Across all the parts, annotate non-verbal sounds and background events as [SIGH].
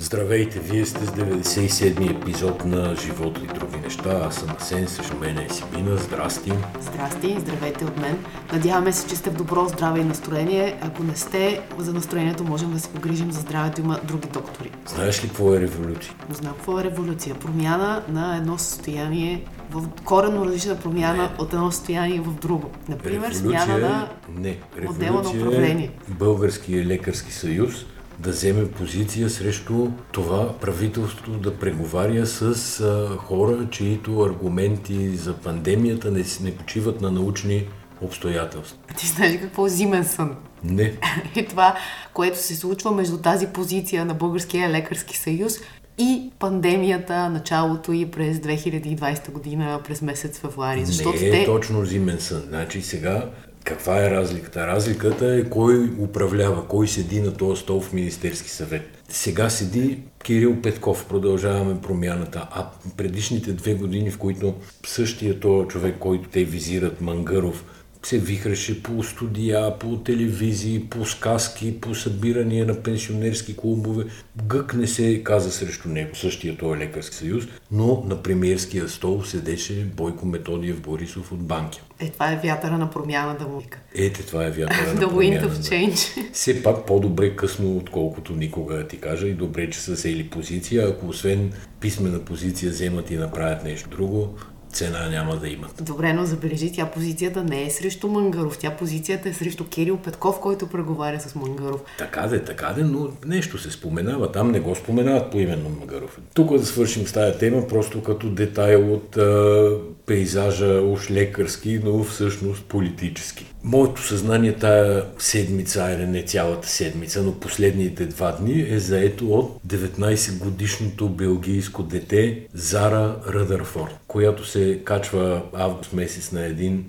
Здравейте, вие сте с 97-ми епизод на Живот и други неща. Аз съм Асен, срещу мен е Сибина. Здрасти. Здрасти, здравейте от мен. Надяваме се, че сте в добро здраве и настроение. Ако не сте, за настроението можем да се погрижим за здравето. Има други доктори. Знаеш ли какво е революция? Знам какво е революция. Промяна на едно състояние в коренно различна промяна не. от едно състояние в друго. Например, революция, смяна на не, модела на управление. Е Българския лекарски съюз да вземе позиция срещу това правителство да преговаря с а, хора, чието аргументи за пандемията не, не почиват на научни обстоятелства. Ти знаеш какво е зимен сън? Не. [LAUGHS] И това, което се случва между тази позиция на Българския лекарски съюз и пандемията, началото и през 2020 година, през месец февруари. Защото не е те... точно зимен сън. Значи сега каква е разликата? Разликата е кой управлява, кой седи на този стол в Министерски съвет. Сега седи Кирил Петков, продължаваме промяната, а предишните две години, в които същия този човек, който те визират, Мангаров, се вихреше по студия, по телевизии, по сказки, по събирания на пенсионерски клубове. Гък не се каза срещу него, същия този лекарски съюз, но на премиерския стол седеше Бойко Методиев Борисов от Банкия. Е, това е вятъра на промяна да му вика. Ете, това е вятъра на. [LAUGHS] The wind of change. Все пак по-добре късно, отколкото никога ти кажа и добре, че са сели позиция. Ако освен писмена позиция вземат и направят нещо друго, цена няма да имат. Добре, но забележи, тя позицията не е срещу Мангаров, тя позицията е срещу Кирил Петков, който преговаря с Мангаров. Така де, така де, но нещо се споменава. Там не го споменават по именно Мангаров. Тук да свършим с тази тема, просто като детайл от а, пейзажа уж лекарски, но всъщност политически. Моето съзнание тая седмица, айде не цялата седмица, но последните два дни е заето от 19 годишното белгийско дете Зара Ръдърфорд, която се качва август месец на един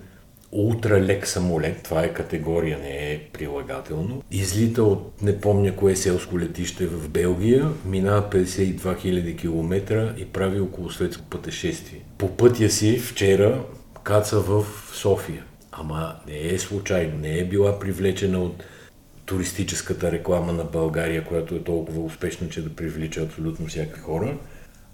ултралек самолет, това е категория, не е прилагателно. Излита от не помня кое селско летище в Белгия, минава 52 000 км и прави около светско пътешествие. По пътя си вчера каца в София. Ама не е случайно, не е била привлечена от туристическата реклама на България, която е толкова успешна, че да привлича абсолютно всякакви хора.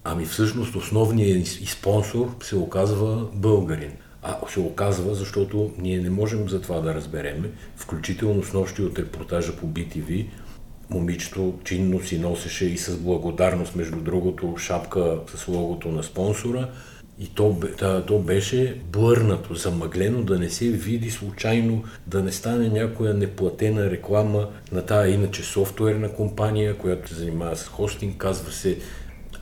Ами всъщност основният и спонсор се оказва българин. А се оказва, защото ние не можем за това да разбереме, включително с нощи от репортажа по BTV, момичето чинно си носеше и с благодарност, между другото, шапка с логото на спонсора, и то, то беше блърнато, замъглено, да не се види случайно, да не стане някоя неплатена реклама на тази иначе софтуерна компания, която се занимава с хостинг, казва се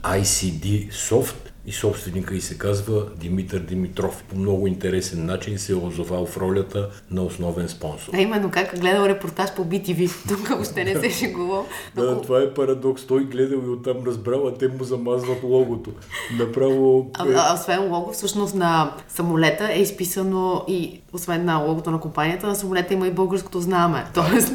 ICD Soft и собственика и се казва Димитър Димитров. По много интересен начин се е озовал в ролята на основен спонсор. А именно как гледал репортаж по BTV. [LAUGHS] Тук още не се шегувал. Да, това е парадокс. Той гледал и оттам разбрал, а те му замазват логото. Направо... А, а, освен лого, всъщност на самолета е изписано и освен на логото на компанията, на самолета има и българското знаме. Тоест,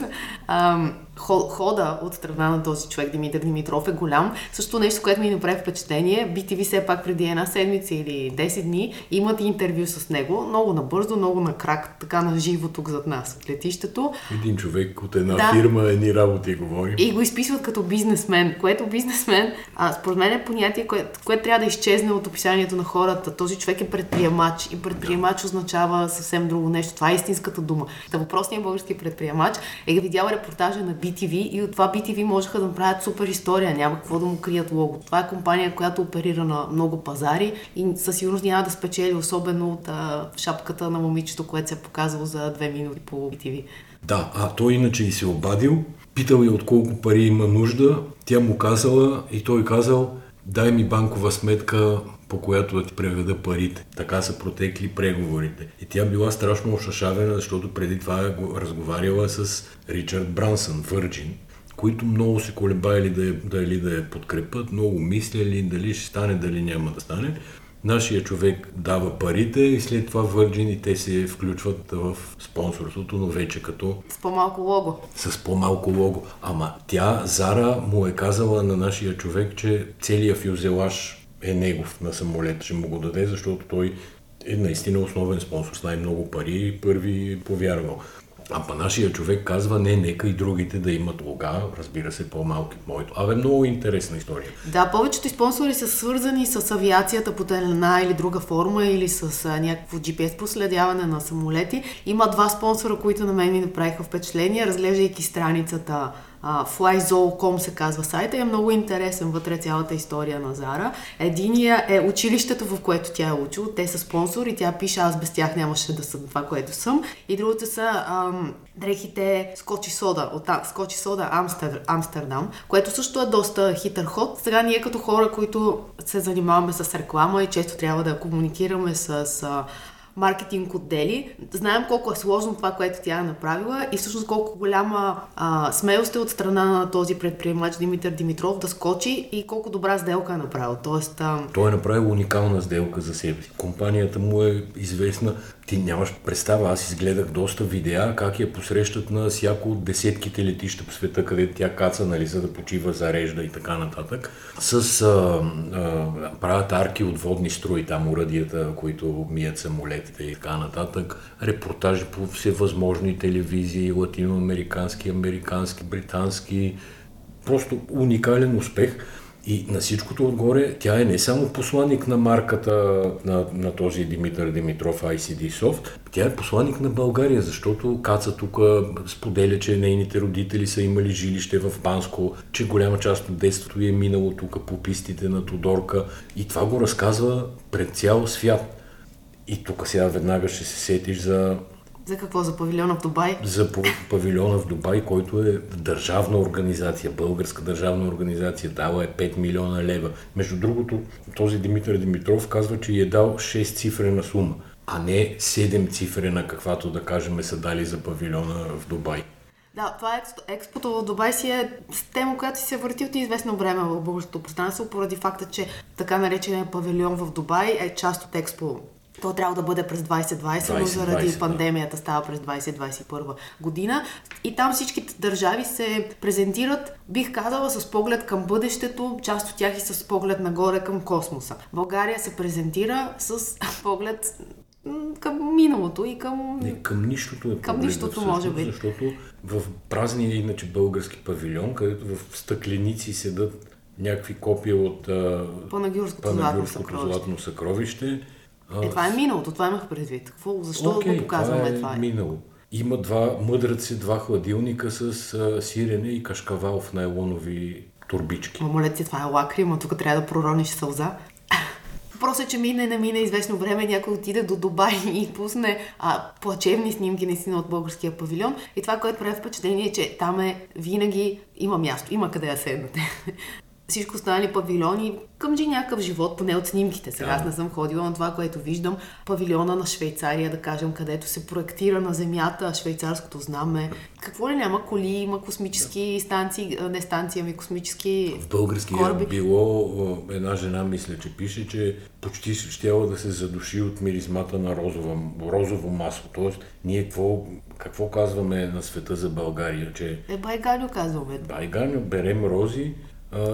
ам, хода от страна на този човек, Димитър Димитров, е голям. Също нещо, което ми направи впечатление, BTV все пак преди една седмица или 10 дни имат интервю с него, много набързо, много на крак, така на живо тук зад нас от летището. Един човек от една да. фирма, едни работи говори. И го изписват като бизнесмен, което бизнесмен, а, според мен е понятие, което, което трябва да изчезне от описанието на хората. Този човек е предприемач и предприемач означава съвсем друго нещо. Това е истинската дума. Та въпросният български предприемач е видял репортажа на BTV и от това BTV можеха да направят супер история, няма какво да му крият лого. Това е компания, която оперира на много пазари и със сигурност няма да спечели, особено от а, шапката на момичето, което се е показало за две минути по BTV. Да, а той иначе и се обадил, питал и от колко пари има нужда, тя му казала и той казал, дай ми банкова сметка по която да ти преведа парите. Така са протекли преговорите. И тя била страшно ошашавена, защото преди това е разговаряла с Ричард Брансън, Върджин, които много се колебали да, дали да я подкрепят, много мисляли дали ще стане, дали няма да стане. Нашия човек дава парите и след това Virgin и те се включват в спонсорството, но вече като... С по-малко лого. С по-малко лого. Ама тя, Зара, му е казала на нашия човек, че целият фюзелаж е негов на самолет, ще му го даде, защото той е наистина основен спонсор с най-много пари и първи повярвал. А па нашия човек казва, не, нека и другите да имат лога, разбира се, по-малки от моето. Абе, много интересна история. Да, повечето спонсори са свързани с авиацията по една или друга форма или с а, някакво GPS проследяване на самолети. Има два спонсора, които на мен ми направиха впечатление, разглеждайки страницата Uh, flyzoo.com се казва сайта и е много интересен вътре цялата история на Зара. Единия е училището, в което тя е учила. Те са спонсор и тя пише, аз без тях нямаше да съм това, което съм. И другото са ам, дрехите Скочи Сода, от Скочи Сода Амстер, Амстердам, което също е доста хитър ход. Сега ние като хора, които се занимаваме с реклама и често трябва да комуникираме с а, маркетинг отдели. Знаем колко е сложно това, което тя е направила и всъщност колко голяма а, смелост е от страна на този предприемач Димитър Димитров да скочи и колко добра сделка е направил. Тоест, а... Той е направил уникална сделка за себе си. Компанията му е известна ти нямаш представа, аз изгледах доста видеа как я посрещат на всяко от десетките летища по света, където тя каца, нали, за да почива, зарежда и така нататък. С а, а, правят арки от водни струи, там уръдията, които мият самолетите и така нататък. Репортажи по всевъзможни телевизии, латиноамерикански, американски, британски. Просто уникален успех. И на всичкото отгоре, тя е не само посланник на марката на, на този Димитър Димитров ICD Soft, тя е посланник на България, защото Каца тук споделя, че нейните родители са имали жилище в Банско, че голяма част от детството е минало тук по пистите на Тодорка и това го разказва пред цял свят. И тук сега веднага ще се сетиш за за какво? За павилиона в Дубай? За павилиона в Дубай, който е държавна организация, българска държавна организация, дала е 5 милиона лева. Между другото, този Димитър Димитров казва, че е дал 6 цифрена сума, а не 7 цифрена, каквато да кажем са дали за павилиона в Дубай. Да, това е експото в Дубай си е тема, която си се върти от известно време в българското пространство, поради факта, че така наречения павилион в Дубай е част от експо то трябва да бъде през 2020, но заради 20, пандемията да. става през 2021 година. И там всичките държави се презентират, бих казала, с поглед към бъдещето, част от тях и с поглед нагоре към космоса. България се презентира с [LAUGHS] поглед към миналото и към... Не, към нищото е Към нищото, може би. Защото в празния иначе български павилион, където в стъкленици седат някакви копия от Панагюрското, Панагюрското златно, златно съкровище, е, това е миналото, това имах предвид. Какво, защо okay, го показваме това? Е това е минало. Има два мъдръци, два хладилника с а, сирене и кашкавал в найлонови турбички. Мамо, ти, това е лакрима, тук трябва да пророниш сълза. Просто, че мине не мине известно време, някой отиде до Дубай и пусне а, плачевни снимки наистина от българския павилион. И това, което прави впечатление е, че там е винаги има място, има къде да седнете всичко останали павилиони къмджи някакъв живот, поне от снимките. Сега да. аз не съм ходила на това, което виждам. Павилиона на Швейцария, да кажем, където се проектира на земята швейцарското знаме. Какво ли няма коли, има космически станции, не станции, ами космически В българския кораби. било една жена, мисля, че пише, че почти щяла да се задуши от миризмата на розова, розово масло. Тоест, ние какво, какво казваме на света за България? Че... Е, байганю казваме. Байганю, берем рози,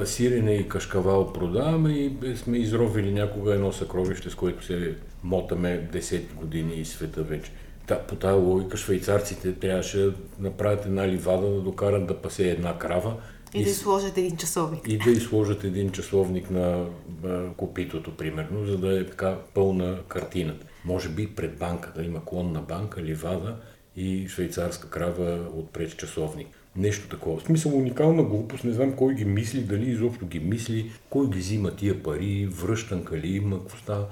сирене и кашкавал продаваме и сме изровили някога едно съкровище, с което се мотаме 10 години и света вече. Та, по тази логика швейцарците трябваше да направят една ливада, да докарат да пасе една крава. И, и да изложат един часовник. И да изложат един часовник на а, копитото, примерно, за да е така пълна картината. Може би пред банка да има клонна банка, ливада и швейцарска крава отпред часовник. Нещо такова. В смисъл уникална глупост, не знам кой ги мисли, дали изобщо ги мисли, кой ги взима тия пари, връщанка ли има, какво става.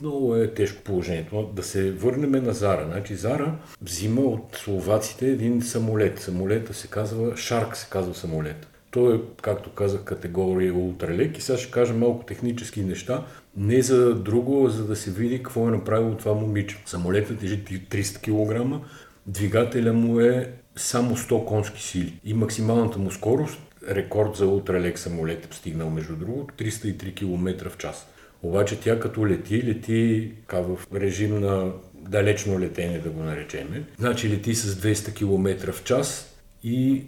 Много е тежко положението. Да се върнем на Зара. Значи Зара взима от словаците един самолет. Самолета се казва Шарк, се казва самолет. Той е, както казах, категория ултралек и сега ще кажа малко технически неща. Не за друго, а за да се види какво е направило това момиче. Самолетът тежи 300 кг, двигателя му е само 100 конски сили и максималната му скорост, рекорд за ултралек самолет стигнал между другото, 303 км в час. Обаче тя като лети, лети в режим на далечно летение да го наречеме. Значи лети с 200 км в час и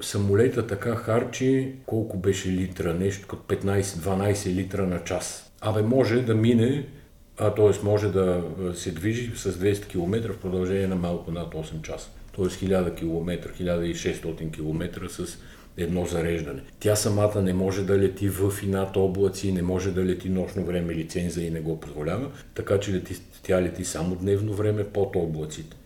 самолета така харчи колко беше литра, нещо като 15-12 литра на час. Абе може да мине, а т.е. може да се движи с 200 км в продължение на малко над 8 часа. т.е. 1000 км, 1600 км с едно зареждане. Тя самата не може да лети в и над облаци, не може да лети нощно време, лиценза и не го позволява, така че лети, тя лети само дневно време под облаците.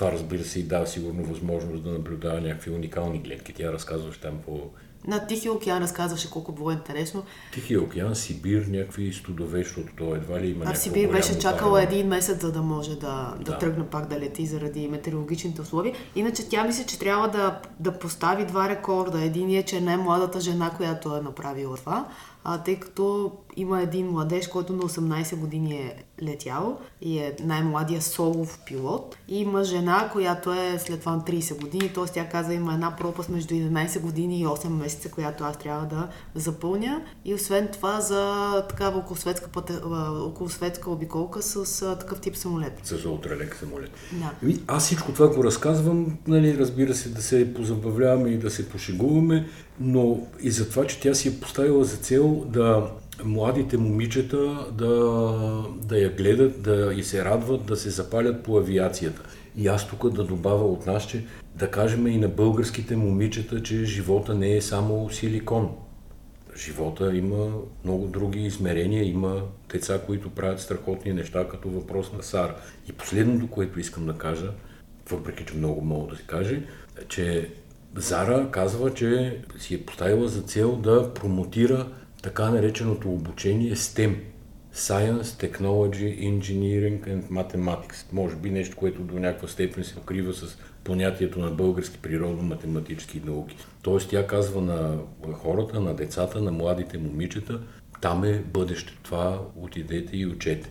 Това разбира се и дава сигурно възможност да наблюдава някакви уникални гледки. Тя разказваше там по на Тихия океан разказваше колко било интересно. Тихия океан, Сибир, някакви студове, защото то едва ли има А в Сибир беше чакала един месец, за да може да, да. да тръгне пак да лети заради метеорологичните условия. Иначе тя мисля, че трябва да, да постави два рекорда. Един е, че е най-младата жена, която е направила това а, тъй като има един младеж, който на 18 години е летял и е най-младия солов пилот. И има жена, която е след това на 30 години, т.е. тя каза има една пропаст между 11 години и 8 месеца, която аз трябва да запълня. И освен това за такава околосветска, пътя, околосветска обиколка с а, такъв тип самолет. С ултралек самолет. Да. Ами, аз всичко това го разказвам, нали, разбира се, да се позабавляваме и да се пошегуваме, но и за това, че тя си е поставила за цел да младите момичета да, да я гледат, да и се радват, да се запалят по авиацията. И аз тук да добавя от нас, че да кажем и на българските момичета, че живота не е само силикон. Живота има много други измерения, има деца, които правят страхотни неща, като въпрос на Сара. И последното, което искам да кажа, въпреки че много мога да се каже, че Зара казва, че си е поставила за цел да промотира така нареченото обучение STEM. Science, Technology, Engineering and Mathematics. Може би нещо, което до някаква степен се покрива с понятието на български природно-математически науки. Тоест тя казва на хората, на децата, на младите момичета, там е бъдеще. Това отидете и учете.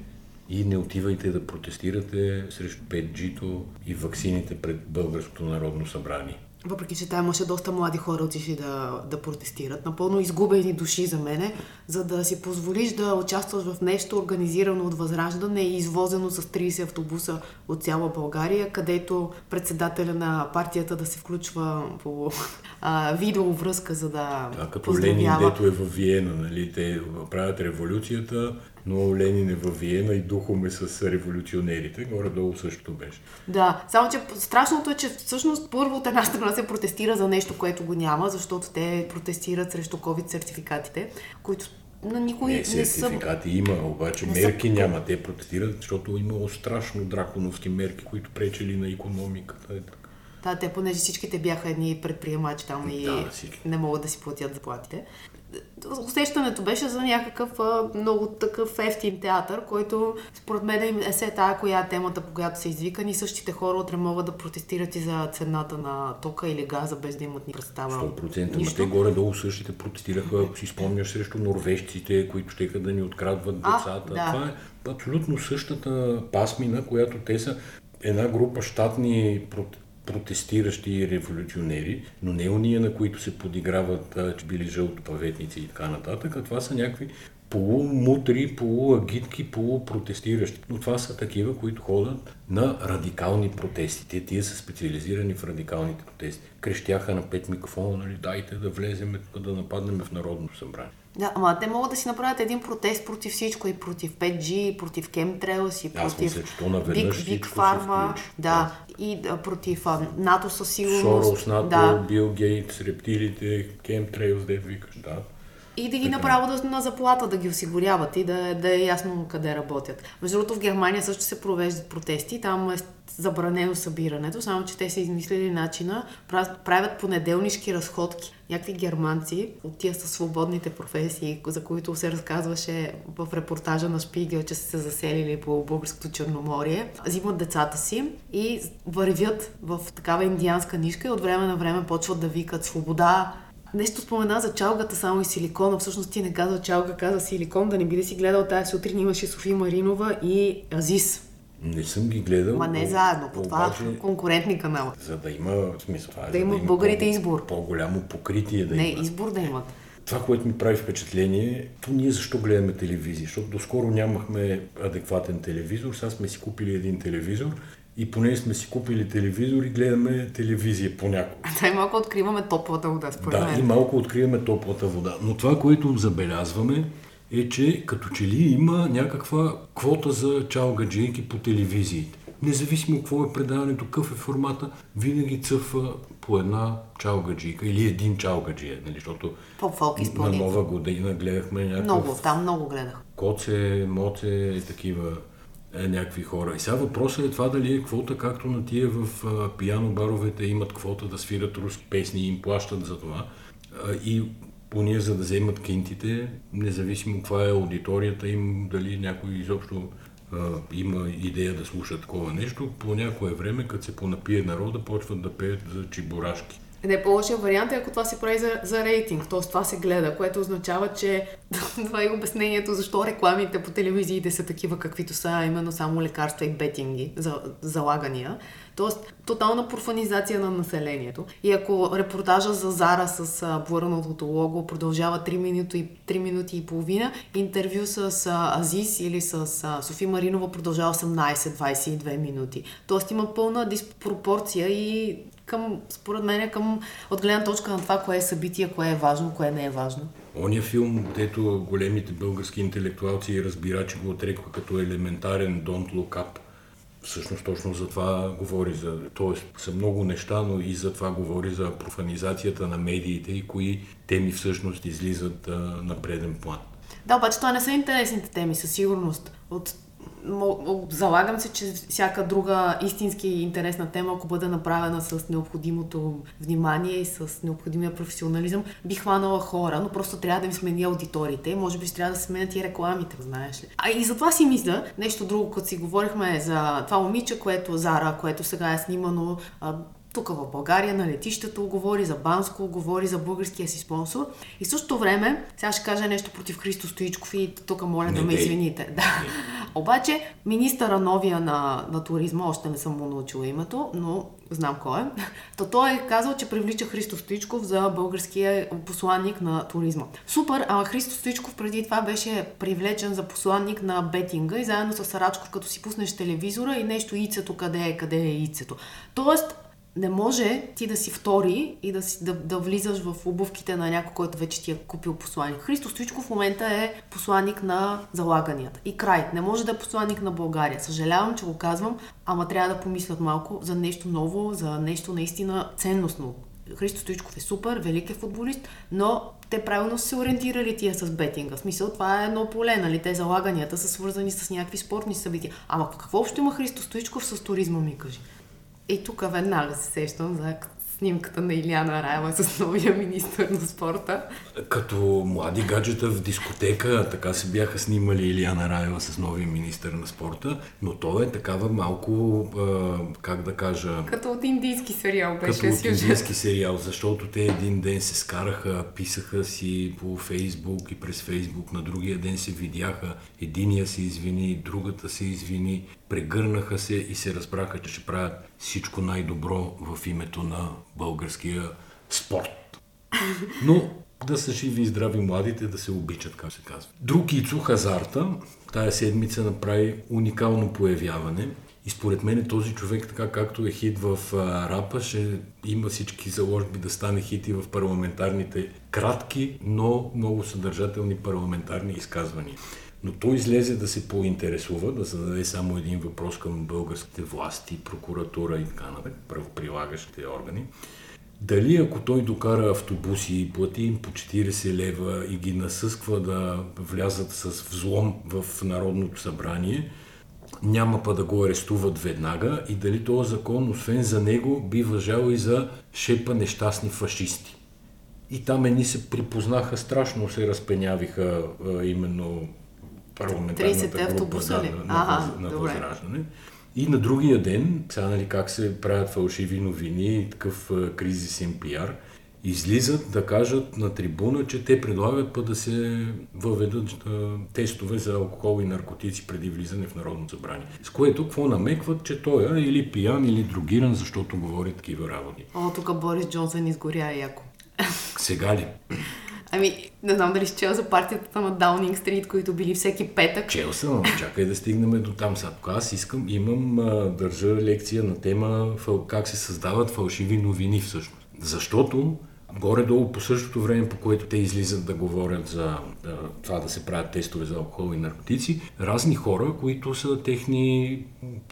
И не отивайте да протестирате срещу 5G-то и ваксините пред Българското народно събрание въпреки че там имаше доста млади хора отишли да, да протестират, напълно изгубени души за мене, за да си позволиш да участваш в нещо организирано от Възраждане и извозено с 30 автобуса от цяла България, където председателя на партията да се включва по [LAUGHS] а, видеовръзка, за да Да, като Ленин, дето е в Виена, нали? те правят революцията, но Ленин е във Виена и духоме с революционерите. Горе-долу също беше. Да, само че страшното е, че всъщност първо от една страна се протестира за нещо, което го няма, защото те протестират срещу COVID сертификатите, които на никой не, не сертификати има, обаче не мерки са... няма. Те протестират, защото имало страшно драконовски мерки, които пречели на економиката. Да, те понеже всичките бяха едни предприемачи там и да, не могат да си платят заплатите усещането беше за някакъв а, много такъв ефтин театър, който според мен е се тая, коя е темата, по която са извикани. Същите хора утре могат да протестират и за цената на тока или газа, без да имат ни представа. 100%. Нищо. те горе-долу същите протестираха, ако си спомняш, срещу норвежците, които ще да ни открадват децата. А, да. Това е абсолютно същата пасмина, която те са една група щатни протестиращи и революционери, но не уния, на които се подиграват, че били жълтопаветници и така нататък, а това са някакви полумутри, полуагитки, полупротестиращи. Но това са такива, които ходят на радикални протести. Те тия са специализирани в радикалните протести. Крещяха на пет микрофона, нали, дайте да влезем, да нападнем в Народното събрание. Да, ама те могат да си направят един протест против всичко, и против 5G, и против Chemtrails, и против Big, Big Pharma, да, и да, против а, НАТО със сигурност. Сорос, НАТО, да. Бил Гейтс, рептилите, Chemtrails, де викаш, да. И да ги направо да, на заплата да ги осигуряват и да, да е ясно къде работят. Между другото в Германия също се провеждат протести, там е забранено събирането, само че те са измислили начина, правят понеделнишки разходки. Някакви германци от тия са свободните професии, за които се разказваше в репортажа на Шпигел, че са се заселили по българското Черноморие, взимат децата си и вървят в такава индианска нишка и от време на време почват да викат свобода, Нещо спомена за чалгата само и силикона. Всъщност ти не каза чалга, каза силикон. Да не би да си гледал тази сутрин. Имаше София Маринова и Азис. Не съм ги гледал. Ма не заедно, по това конкурентни канала. За да има смисъл. Това, е, да да българите по, избор. По-голямо покритие да не, има. Не, избор да имат. Това, което ми прави впечатление, то ние защо гледаме телевизия? Защото доскоро нямахме адекватен телевизор, сега сме си купили един телевизор и поне сме си купили телевизор и гледаме телевизия понякога. Да, и малко откриваме топлата вода, според да, мен. Да, и малко откриваме топлата вода. Но това, което забелязваме, е, че като че ли има някаква квота за чалгаджийки по телевизиите. независимо какво е предаването, какъв е формата, винаги цъфва по една чалгаджика или един чалгаджия, нали, защото на нова година гледахме някакъв Много, там много гледах. коце, моце такива е, някакви хора. И сега въпросът е това дали е квота, както на тия в а, пияно баровете имат квота да свират руски песни и им плащат за това. А, и уния за да вземат кинтите, независимо каква е аудиторията им, дали някой изобщо а, има идея да слуша такова нещо, по някое време, като се понапие народа, почват да пеят за чебурашки. Не, по-лошия вариант е ако това се прави за, за рейтинг, т.е. това се гледа, което означава, че [LAUGHS] това е обяснението защо рекламите по телевизиите са такива каквито са, а именно само лекарства и бетинги, за, залагания. Тоест, тотална профанизация на населението. И ако репортажа за Зара с блърнатото лого продължава 3 минути, 3 минути и половина, интервю с а, Азис или с а, Софи Маринова продължава 18-22 минути. Тоест има пълна диспропорция и към, според мен, към, от гледна точка на това, кое е събитие, кое е важно, кое не е важно. Оня филм, дето големите български интелектуалци и разбирачи го отреква като елементарен Don't Look Up, всъщност точно за това говори. За, тоест са много неща, но и за това говори за профанизацията на медиите и кои теми всъщност излизат а, на преден план. Да, обаче това не са интересните теми, със сигурност. От залагам се, че всяка друга истински интересна тема, ако бъде направена с необходимото внимание и с необходимия професионализъм, би хванала хора, но просто трябва да им смени аудиториите. Може би ще трябва да сменят и рекламите, знаеш ли. А и затова си мисля, нещо друго, като си говорихме за това момиче, което Зара, което сега е снимано тук в България на летището, говори за Банско, говори за българския си спонсор. И същото време, сега ще кажа нещо против Христо Стоичков и тук моля Не да ме извините. [LAUGHS] Да. Обаче, министъра новия на, на туризма, още не съм му научила името, но знам кой е. [LAUGHS] То той е казал, че привлича Христо Стоичков за българския посланник на туризма. Супер, ама Христо Стоичков преди това беше привлечен за посланник на бетинга и заедно с Сарачков, като си пуснеш телевизора и нещо ицето, къде е, къде е ицето. Тоест, не може ти да си втори и да, си, да, да влизаш в обувките на някой, който вече ти е купил посланник. Христо Стоичков в момента е посланник на залаганията. И край. Не може да е посланник на България. Съжалявам, че го казвам, ама трябва да помислят малко за нещо ново, за нещо наистина ценностно. Христо Стоичков е супер, велик е футболист, но те правилно са се ориентирали тия с бетинга. В смисъл, това е едно поле, нали? Те залаганията са свързани с някакви спортни събития. Ама какво общо има Христо Стоичков с туризма, ми кажи? И тук веднага се сещам за снимката на Иляна Раева с новия министър на спорта. Като млади гаджета в дискотека, така се бяха снимали Илияна Раева с новия министър на спорта, но то е такава малко, как да кажа, Като от индийски сериал като беше от сюжет. индийски сериал, защото те един ден се скараха, писаха си по Фейсбук и през Фейсбук, на другия ден се видяха, единия се извини, другата се извини, прегърнаха се и се разбраха, че ще правят всичко най-добро в името на българския спорт. Но да са живи и здрави младите, да се обичат, как се казва. Друг Ицо Хазарта, тая седмица направи уникално появяване. И според мен този човек, така както е хит в а, рапа, ще има всички заложби да стане хит и в парламентарните кратки, но много съдържателни парламентарни изказвания. Но той излезе да се поинтересува, да зададе само един въпрос към българските власти, прокуратура и така нататък, правоприлагащите органи. Дали ако той докара автобуси и плати им по 40 лева и ги насъсква да влязат с взлом в Народното събрание, няма па да го арестуват веднага и дали този закон, освен за него, би въжал и за шепа нещастни фашисти. И там едни се припознаха страшно, се разпенявиха именно парламентарната 30 група автобуса да, ли? на, Ага, на, на. Възраждане. И на другия ден, сега нали как се правят фалшиви новини такъв а, кризисен пиар, излизат да кажат на трибуна, че те предлагат па да се въведат а, тестове за алкохол и наркотици преди влизане в Народно събрание. С което какво намекват, че той е или пиян, или другиран, защото говори такива работи. О, тук Борис Джонсън изгоря яко. Сега ли? Ами, не знам дали ще чел за партията на Даунинг Стрит, които били всеки петък. Чел съм, чакай да стигнем до там. Сега аз искам, имам, държа лекция на тема как се създават фалшиви новини всъщност. Защото горе-долу по същото време, по което те излизат да говорят за да, това да се правят тестове за алкохол и наркотици, разни хора, които са техни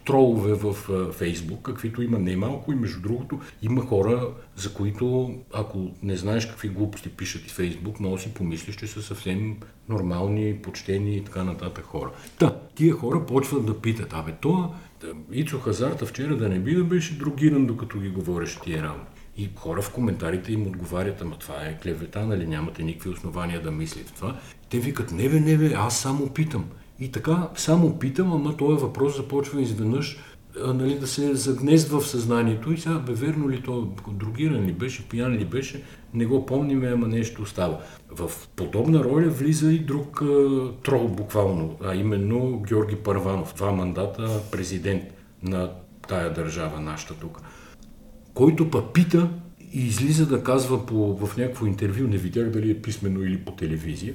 тролове в Фейсбук, каквито има немалко и между другото има хора, за които ако не знаеш какви глупости пишат и Фейсбук, много си помислиш, че са съвсем нормални, почтени и така нататък хора. Та, тия хора почват да питат, абе, то Ицо Хазарта вчера да не би да беше другиран, докато ги говореше тия работи. И хора в коментарите им отговарят, ама това е клевета, нали нямате никакви основания да мислите това. Те викат, не бе, не бе, аз само питам. И така, само питам, ама този въпрос започва изведнъж нали, да се загнезва в съзнанието и сега бе верно ли то, другиран ли беше, пиян ли беше, не го помним, ама нещо става. В подобна роля влиза и друг а, трол буквално, а именно Георги Парванов, два мандата президент на тая държава, нашата тук който пък пита и излиза да казва по, в някакво интервю, не видях дали е писмено или по телевизия,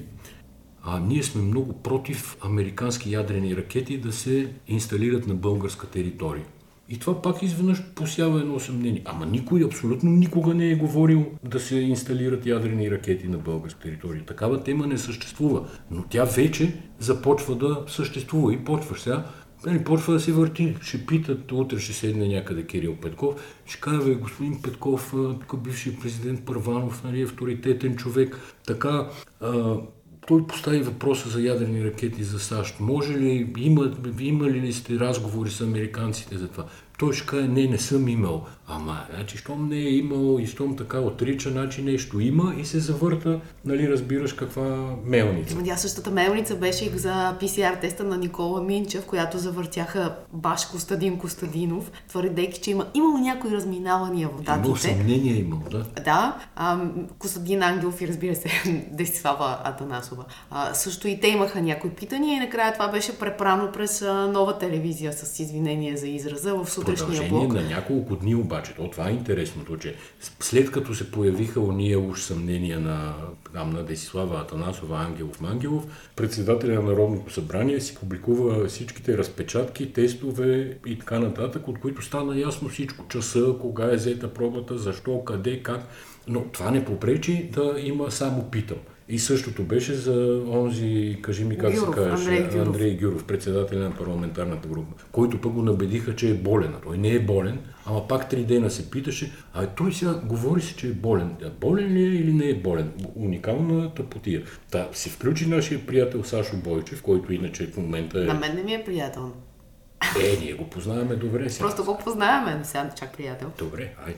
а ние сме много против американски ядрени ракети да се инсталират на българска територия. И това пак изведнъж посява едно съмнение. Ама никой абсолютно никога не е говорил да се инсталират ядрени ракети на българска територия. Такава тема не съществува. Но тя вече започва да съществува и почваш сега Нали, почва да се върти. Ще питат, утре ще седне някъде Кирил Петков. Ще каже, господин Петков, тук бивши президент Първанов, нали, авторитетен човек. Така, а, той постави въпроса за ядрени ракети за САЩ. Може ли, има, има ли сте разговори с американците за това? Той ще каже, не, не съм имал. Ама, значи, щом не е имал и щом така отрича, значи нещо има и се завърта, нали, разбираш каква мелница. Тя същата мелница беше и за PCR теста на Никола Минчев, която завъртяха баш Костадин Костадинов, твърдейки, че има имало някои разминавания в датите. Имало съмнение имал, да. Да, а, Костадин Ангелов и разбира се, [LAUGHS] Десислава Атанасова. А, също и те имаха някои питания и накрая това беше препрано през нова телевизия с извинение за израза в продължение блок. на няколко дни обаче, то това е интересното, че след като се появиха уния уж съмнения на, там, на Десислава Атанасова Ангелов Мангелов, председателя на Народното събрание си публикува всичките разпечатки, тестове и така нататък, от които стана ясно всичко. Часа, кога е взета пробата, защо, къде, как. Но това не попречи да има само питам. И същото беше за онзи, кажи ми как Гюров, се каже, Андрей Гюров. Андрей Гюров, председател на парламентарната група, който пък го набедиха, че е болен. Той не е болен, ама пак три дена се питаше, а той сега говори се, че е болен. Болен ли е или не е болен? Уникална тъпотия. Та си включи нашия приятел Сашо Бойчев, който иначе в момента е... На мен не ми е приятел. Е, ние го познаваме добре сега. Просто го познаваме, не сега чак приятел. Добре, ай.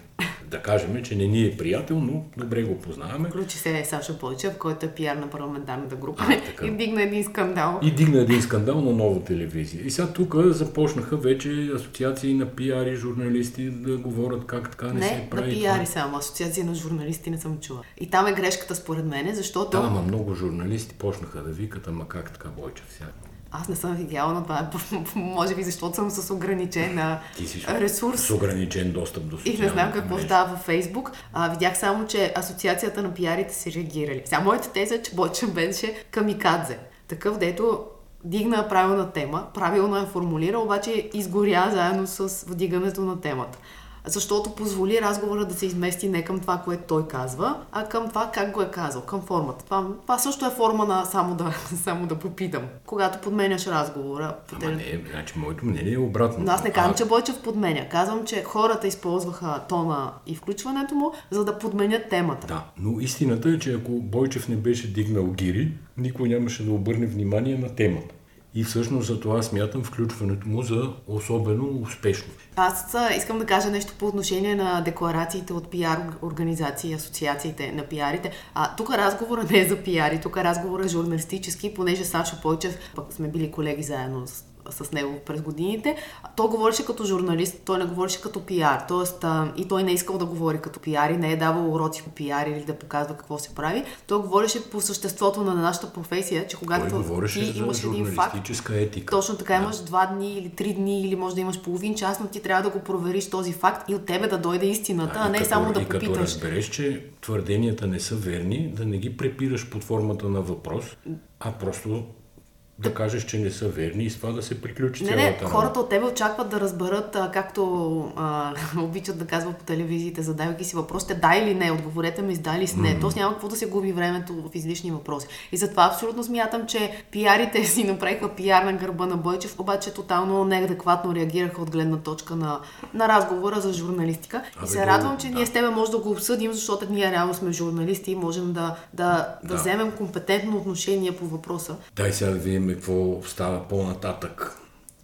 Да кажем, че не ни е приятел, но добре го познаваме. Включи се Саша Бойчев, който е пиар на парламентарната група а, и дигна един скандал. И дигна един скандал на нова телевизия. И сега тук започнаха вече асоциации на пиари, журналисти да говорят как така не, не се прави. Не, на пиари само. Асоциации на журналисти не съм чула. И там е грешката според мен, защото... Да, ама много журналисти почнаха да викат, ама как така Бойчев сега? Аз не съм видяла, но това е, [LAUGHS] може би защото съм с ограничен ресурс. С ограничен достъп до И не знам какво става във Фейсбук. А, видях само, че Асоциацията на пиарите си реагирали. Сега моята теза е, че Бойчев беше камикадзе. Такъв, дето дигна правилна тема, правилно я формулира, обаче изгоря заедно с вдигането на темата защото позволи разговора да се измести не към това, което той казва, а към това как го е казал, към формата. Това, това също е форма на само да, [LAUGHS] само да попитам. Когато подменяш разговора. Ама не, значи моето мнение е обратно. Но аз не казвам, а... че Бойчев подменя. Казвам, че хората използваха тона и включването му, за да подменят темата. Да, но истината е, че ако Бойчев не беше дигнал гири, никой нямаше да обърне внимание на темата. И всъщност за това смятам включването му за особено успешно. Аз искам да кажа нещо по отношение на декларациите от пиар организации, асоциациите на пиарите. А, тук разговора не е за пиари, тук разговора е журналистически, понеже Сашо Пойчев, пък сме били колеги заедно с с него през годините. Той говореше като журналист, той не говореше като пиар. Тоест, а, и той не е искал да говори като пиар и не е давал уроци по пиар или да показва какво се прави. Той говореше по съществото на нашата професия, че когато ти имаш един факт, етика. точно така имаш два дни или три дни или може да имаш половин час, но ти трябва да го провериш този факт и от тебе да дойде истината, а, а не като, само да и попиташ. Като разбереш, че твърденията не са верни, да не ги препираш под формата на въпрос, а просто да кажеш, че не са верни и с това да се приключи Не, цялата не, хората от тебе очакват да разберат, а, както а, [LAUGHS] обичат да казват по телевизиите, задавайки си въпросите, да или не, отговорете ми с да или с не. Тоест няма какво да се губи времето в излишни въпроси. И затова абсолютно смятам, че пиарите [LAUGHS] си направиха пиар на гърба на Бойчев, обаче тотално неадекватно реагираха от гледна точка на, на разговора за журналистика. И Абе, се да, радвам, че да. ние с тебе може да го обсъдим, защото ние реално сме журналисти и можем да, да, да, Да. вземем компетентно отношение по въпроса. Дай сега да видим какво става по-нататък.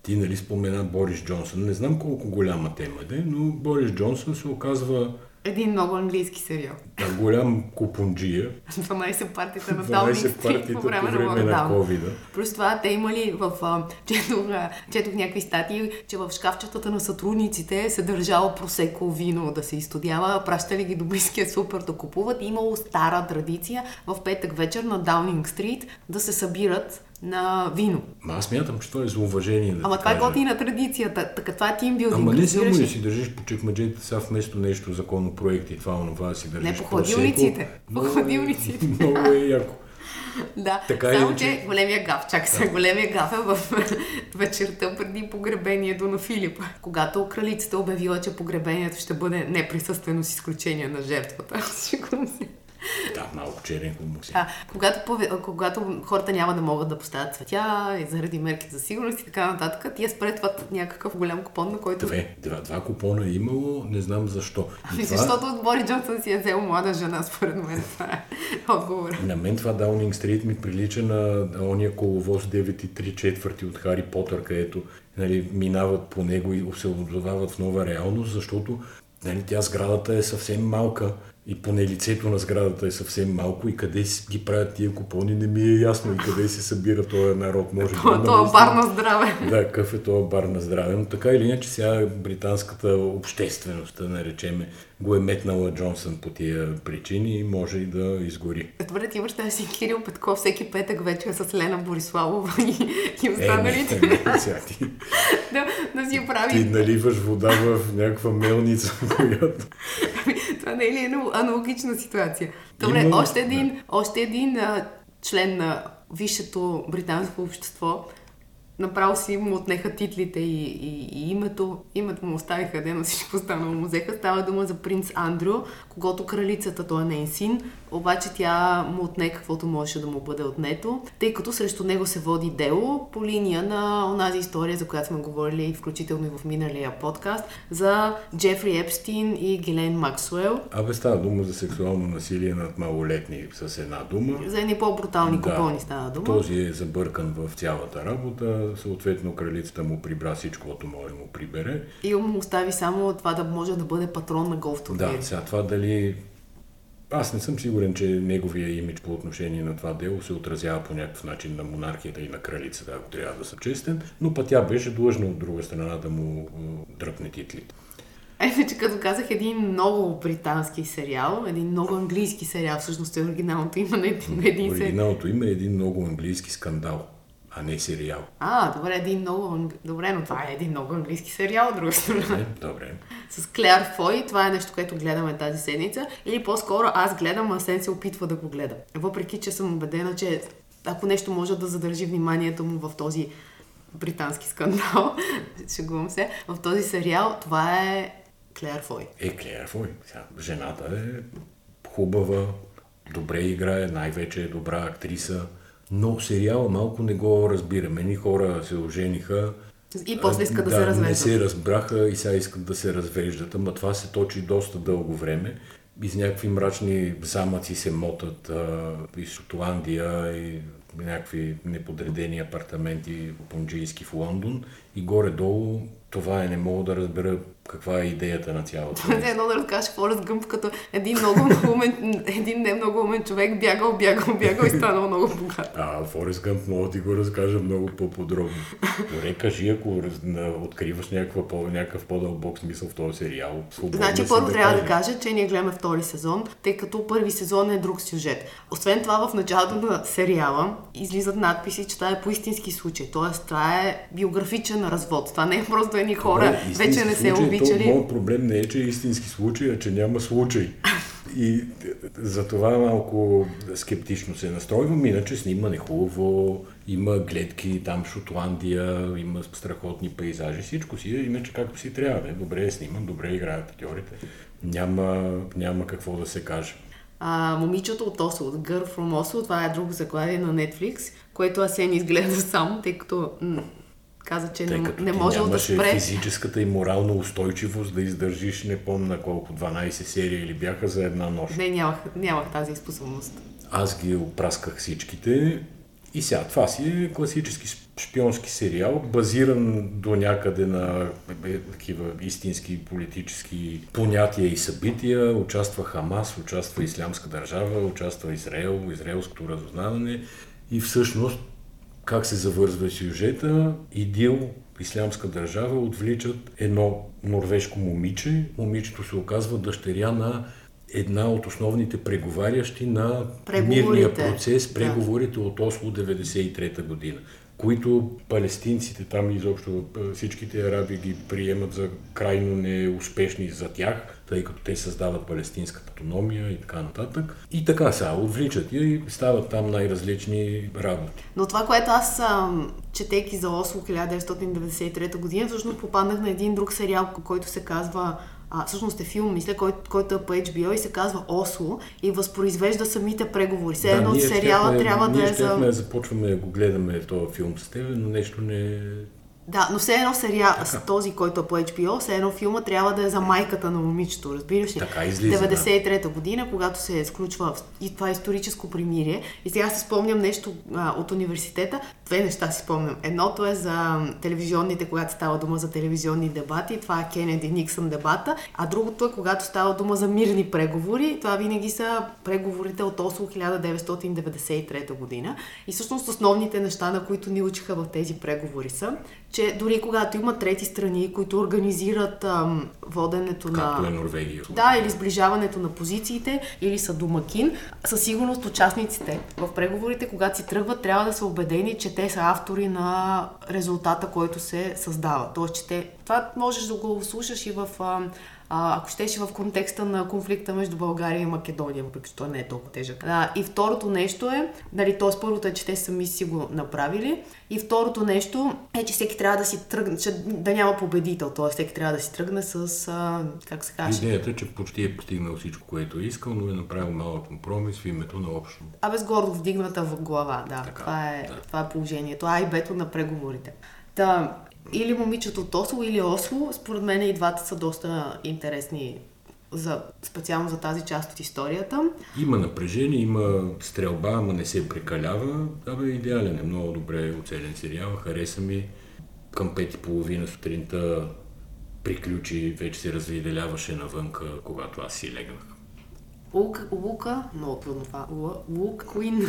Ти нали спомена Борис Джонсън. Не знам колко голяма тема е, но Борис Джонсън се оказва Един много английски сериал. да, голям купунджия. 12 партията на 12 Даунинг Стрит по време, по време на на локдаун. covid Плюс това те имали в... Четох, четох някакви статии, че в шкафчетата на сътрудниците се държало просеко вино да се изстудява, пращали ги до близкия супер да купуват. И имало стара традиция в петък вечер на Даунинг Стрит да се събират на вино. Ма аз смятам, че това е злоуважение. Да Ама това е готина традицията. Така това е тимбилдинг. Ама не само да си държиш по чекмеджета, сега вместо нещо законопроект и това, онова, да си държиш по просеко. хладилниците. По е- хладилниците. [LAUGHS] Много е яко. Да, Така само че иначе- големия гаф, чакай се, големия гаф е в [LAUGHS] вечерта преди погребението на Филип, когато кралицата обявила, че погребението ще бъде неприсъствено с изключение на жертвата. [LAUGHS] Сигурно се. Да, малко черен хумор си. А, когато, когато хората няма да могат да поставят цветя и заради мерки за сигурност и така нататък, тия спретват някакъв голям купон, на който... Две, два, два купона е имало, не знам защо. Ами това- защото Бори Джонсън си е взел млада жена, според мен. Това е отговор. На мен това Даунинг Стрит ми прилича на ония коловоз 9 и 3 четвърти от Хари Потър, където нали, минават по него и се озовават в нова реалност, защото нали, тя сградата е съвсем малка и поне лицето на сградата е съвсем малко и къде си ги правят тия купони не ми е ясно и къде се събира този народ. Може да Това е наистина- бар на здраве. Да, какъв е този бар на здраве. Но така или иначе сега британската общественост, да наречеме, го е метнала Джонсън по тия причини и може и да изгори. Добре, ти представяш си Кирил Петков всеки петък вечер с Лена Бориславова и, и Е, не, останалите не, ти, [LAUGHS] да, да си ти прави. наливаш вода в някаква мелница, [LAUGHS] която... [LAUGHS] Това не е ли една аналогична ситуация? Добре, още един, още един а, член на висшето британско общество направо си му отнеха титлите и, и, и името. Името му оставиха, де, но всичко останало му взеха. Става дума за принц Андрю, когато кралицата, той е нейн син, обаче тя му отне каквото можеше да му бъде отнето, тъй като срещу него се води дело по линия на онази история, за която сме говорили включително и в миналия подкаст, за Джефри Епстин и Гилен Максуел, Абе става дума за сексуално насилие над малолетни с една дума. за едни по-брутални Да. купони става дума. Този е забъркан в цялата работа, съответно кралицата му прибра всичко, което може да му прибере. И му остави само това да може да бъде патрон на голф турнири. Да, сега това дали... Аз не съм сигурен, че неговия имидж по отношение на това дело се отразява по някакъв начин на монархията и на кралицата, ако трябва да съм честен, но пък тя беше длъжна от друга страна да му м, дръпне титлите. Ето, че като казах един много британски сериал, един много английски сериал, всъщност е оригиналното име на един, на един сериал. Оригиналното име е един много английски скандал, а не сериал. А, добре, един много... Добре, но това е един много английски сериал, от друга страна. Е, добре. С Клеар Фой, това е нещо, което гледаме тази седмица. Или по-скоро аз гледам, а Сен се опитва да го гледа. Въпреки, че съм убедена, че ако нещо може да задържи вниманието му в този британски скандал, [LAUGHS] шегувам се, в този сериал, това е Клеар Фой. Е, Клеер Фой. Жената е хубава, добре играе, най-вече е добра актриса, но сериала малко не го разбираме. Ни хора се ожениха. И после искат да, да се не развеждат. се разбраха и сега искат да се развеждат, ама това се точи доста дълго време. Из някакви мрачни замъци се мотат а, из Шотландия и някакви неподредени апартаменти понджийски в Лондон и горе-долу това е, не мога да разбера каква е идеята на цялото. [LAUGHS] Това е едно да разкажеш Форест Гъмп, като един много умен, един не много умен човек бягал, бягал, бягал и станал много богат. А, Форест Гъмп мога да ти го разкажа много по-подробно. Добре, кажи, ако откриваш някаква, по, някакъв по-дълбок смисъл в този сериал. Значи първо трябва да кажа, че ние гледаме втори сезон, тъй като първи сезон е друг сюжет. Освен това, в началото на сериала излизат надписи, че това е по истински случай. Тоест, това е биографичен развод. Това не е просто едни хора, Добре, вече не се случай, обичали. Моят проблем не е, че е истински случай, а че няма случай. И за това малко скептично се настройвам, иначе снимане хубаво, има гледки, там Шотландия, има страхотни пейзажи, всичко си е иначе както си трябва. Е. Добре е сниман, добре играят актьорите. Няма, няма какво да се каже. А, момичето от Осло, Girl from Oslo, това е друго заглавие на Netflix, което Асен изгледа сам, тъй като каза, че Тъй не, не може да спре. физическата и морална устойчивост да издържиш не помня колко, 12 серии или бяха за една нощ. Не, нямах, нямах тази способност. Аз ги опрасках всичките и сега това си е класически шпионски сериал, базиран до някъде на е, такива истински политически понятия и събития. Участва Хамас, участва Ислямска държава, участва Израел, израелското разузнаване и всъщност как се завързва сюжета, ИДИЛ, Ислямска държава, отвличат едно норвежко момиче. Момичето се оказва дъщеря на една от основните преговарящи на мирния процес, Да. преговорите от Осло 93 година, които палестинците там изобщо всичките араби ги приемат за крайно неуспешни за тях, тъй като те създават палестинската автономия и така нататък. И така са, отвличат я и стават там най-различни работи. Но това, което аз, четейки за Осло 1993 година, всъщност попаднах на един друг сериал, който се казва а, всъщност е филм, мисля, който, който е по HBO и се казва Осло и възпроизвежда самите преговори. Все едно ние сериала щяхме- трябва ние да е за... да започваме да го гледаме този филм с теб, но нещо не... Да, но все едно сериал, с този, който е по HBO, все едно филма трябва да е за майката на момичето, разбираш ли? Така излиза, да. 93-та година, когато се сключва и това историческо примирие. И сега си спомням нещо а, от университета. Две неща си спомням. Едното е за телевизионните, когато става дума за телевизионни дебати. Това е Кенеди Никсън дебата. А другото е когато става дума за мирни преговори. Това винаги са преговорите от Осло 1993 година. И всъщност основните неща, на които ни учиха в тези преговори са, че дори когато има трети страни, които организират ам, воденето Както на... е Норвегия. Да, или сближаването на позициите, или са домакин. Със сигурност участниците в преговорите, когато си тръгват, трябва да са убедени, че те са автори на резултата, който се създава. Тоест, че те... Това можеш да го слушаш и в... а, а, ако щеше в контекста на конфликта между България и Македония, въпреки че той не е толкова тежък. А, и второто нещо е, нали, т.е. първото е, че те сами си го направили. И второто нещо е, че всеки трябва да си тръгне, че да няма победител, т.е. всеки трябва да си тръгне с, а, как се каже, Идеята е, че почти е постигнал всичко, което е искал, но е направил малък компромис в името на общо. Абе с гордо вдигната в глава, да. Така, това, е, да. това е положението. А и бето на преговорите. Та, или момичето от Осло, или Осло, според мен и двата са доста интересни за, специално за тази част от историята. Има напрежение, има стрелба, ама не се прекалява. Абе, идеален е, много добре оцелен сериал, хареса ми. Към пет и половина сутринта приключи, вече се развиделяваше навънка, когато аз си легнах. Лук, Лука, много трудно това, Лу- Лук Куин.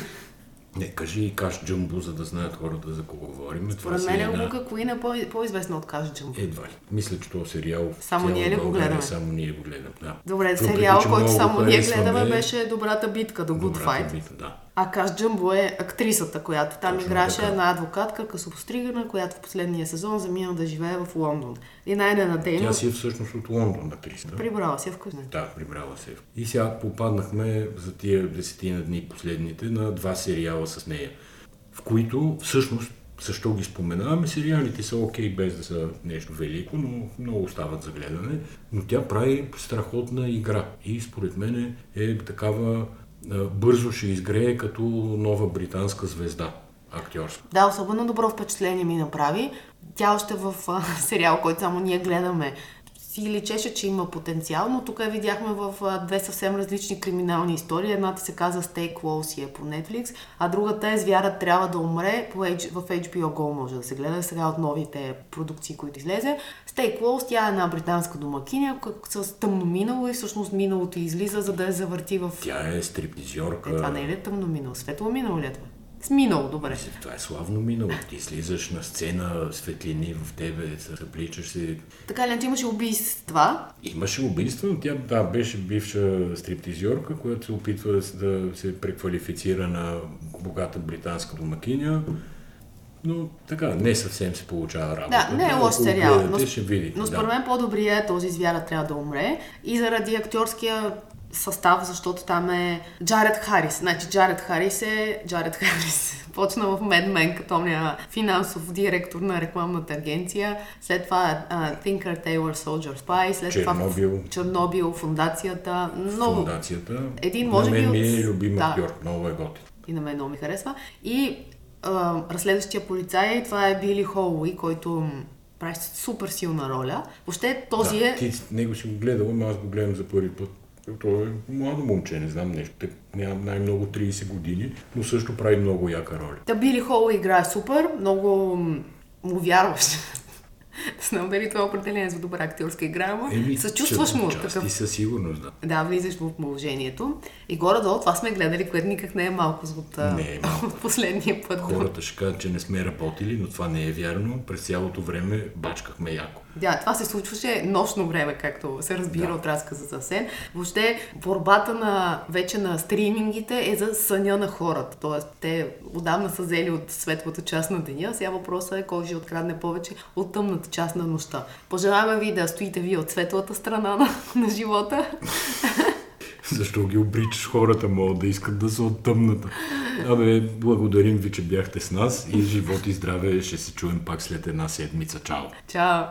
Не, кажи и Каш Джамбу, за да знаят хората за кого говорим. Според мен една- Лука Куин е по- по-известна от Каш Джамбо. Едва ли. Мисля, че този сериал Само ние ли го гледаме? Само ние го гледаме, да. Добре, Въпреки, сериал, който само ние гледаме, беше Добрата битка, The Good Добрата Fight. битка, Да. А Каш Джамбо е актрисата, която там Точно играше така. една адвокатка, късопостригана, която в последния сезон замина да живее в Лондон. И най-ненадейно Тя си е всъщност от Лондон 300. прибрала се вкъщи. Да, прибрала се. И сега попаднахме за тия десетина дни последните на два сериала с нея, в които всъщност защо ги споменаваме? Сериалите са окей, без да са нещо велико, но много остават за гледане. Но тя прави страхотна игра и според мен е такава бързо ще изгрее като нова британска звезда актьорска. Да, особено добро впечатление ми направи. Тя още в а, [LAUGHS] сериал, който само ние гледаме, си личеше, че има потенциал, но тук видяхме в две съвсем различни криминални истории. Едната се казва Stay Close и е по Netflix, а другата е Звярат трябва да умре в HBO Go може да се гледа сега от новите продукции, които излезе. Stay Close, тя е една британска домакиня с тъмно минало и всъщност миналото излиза, за да я завърти в... Тя е стриптизьорка. Е, това не е ли тъмно минало? Светло минало ли е това? С минало, добре. Това е славно минало. Ти слизаш на сцена, светлини в тебе, съпличаш се. Така ли, че имаше убийства, Имаше убийство, но тя да, беше бивша стриптизьорка, която се опитва да, да се преквалифицира на богата британска домакиня. Но така, не съвсем се получава работа. Да, не е лош сериал. Но, ще видите. но според да. мен по-добрия е този звяра трябва да умре. И заради актьорския състав, защото там е Джаред Харис. Значи Джаред Харис е Джаред Харис. [LAUGHS] Почна в Mad Men като ня финансов директор на рекламната агенция. След това uh, Thinker Taylor Soldier Spy. След Чернобил. това Чернобил, фундацията. Много... Фундацията. Един, може би, ми е любим да. актьор. Много е готин. и на мен много ми харесва. И а, разследващия полицай, това е Били Холуи, който прави супер силна роля. Въобще този да, е... Ти него си го гледал, ама аз го гледам за първи път. Той е младо момче, не знам нещо. Няма най-много 30 години, но също прави много яка роля. Та Били Холуи играе супер, много му вярваш. Знам дали това е определение за добра актьорска игра, ама съчувстваш му части такъв. със сигурност, да. Да, влизаш в положението. И горе-долу това сме гледали, което никак не е малко от, Не е малко. от [LAUGHS] последния път. Хората ще кажат, че не сме работили, но това не е вярно. През цялото време бачкахме яко. Да, това се случваше нощно време, както се разбира Да. от разказа за Сен. Въобще, борбата на, вече на стримингите е за съня на хората. Тоест, те отдавна са взели от светлата част на деня, сега въпросът е кой ще открадне повече от тъмната част на нощта. Пожелаваме ви да стоите вие от светлата страна на, на живота. [LAUGHS] Защо ги обричаш хората, могат да искат да са от тъмната. Абе, благодарим ви, че бяхте с нас и живот и здраве ще се чуем пак след една седмица. Чао! Чао!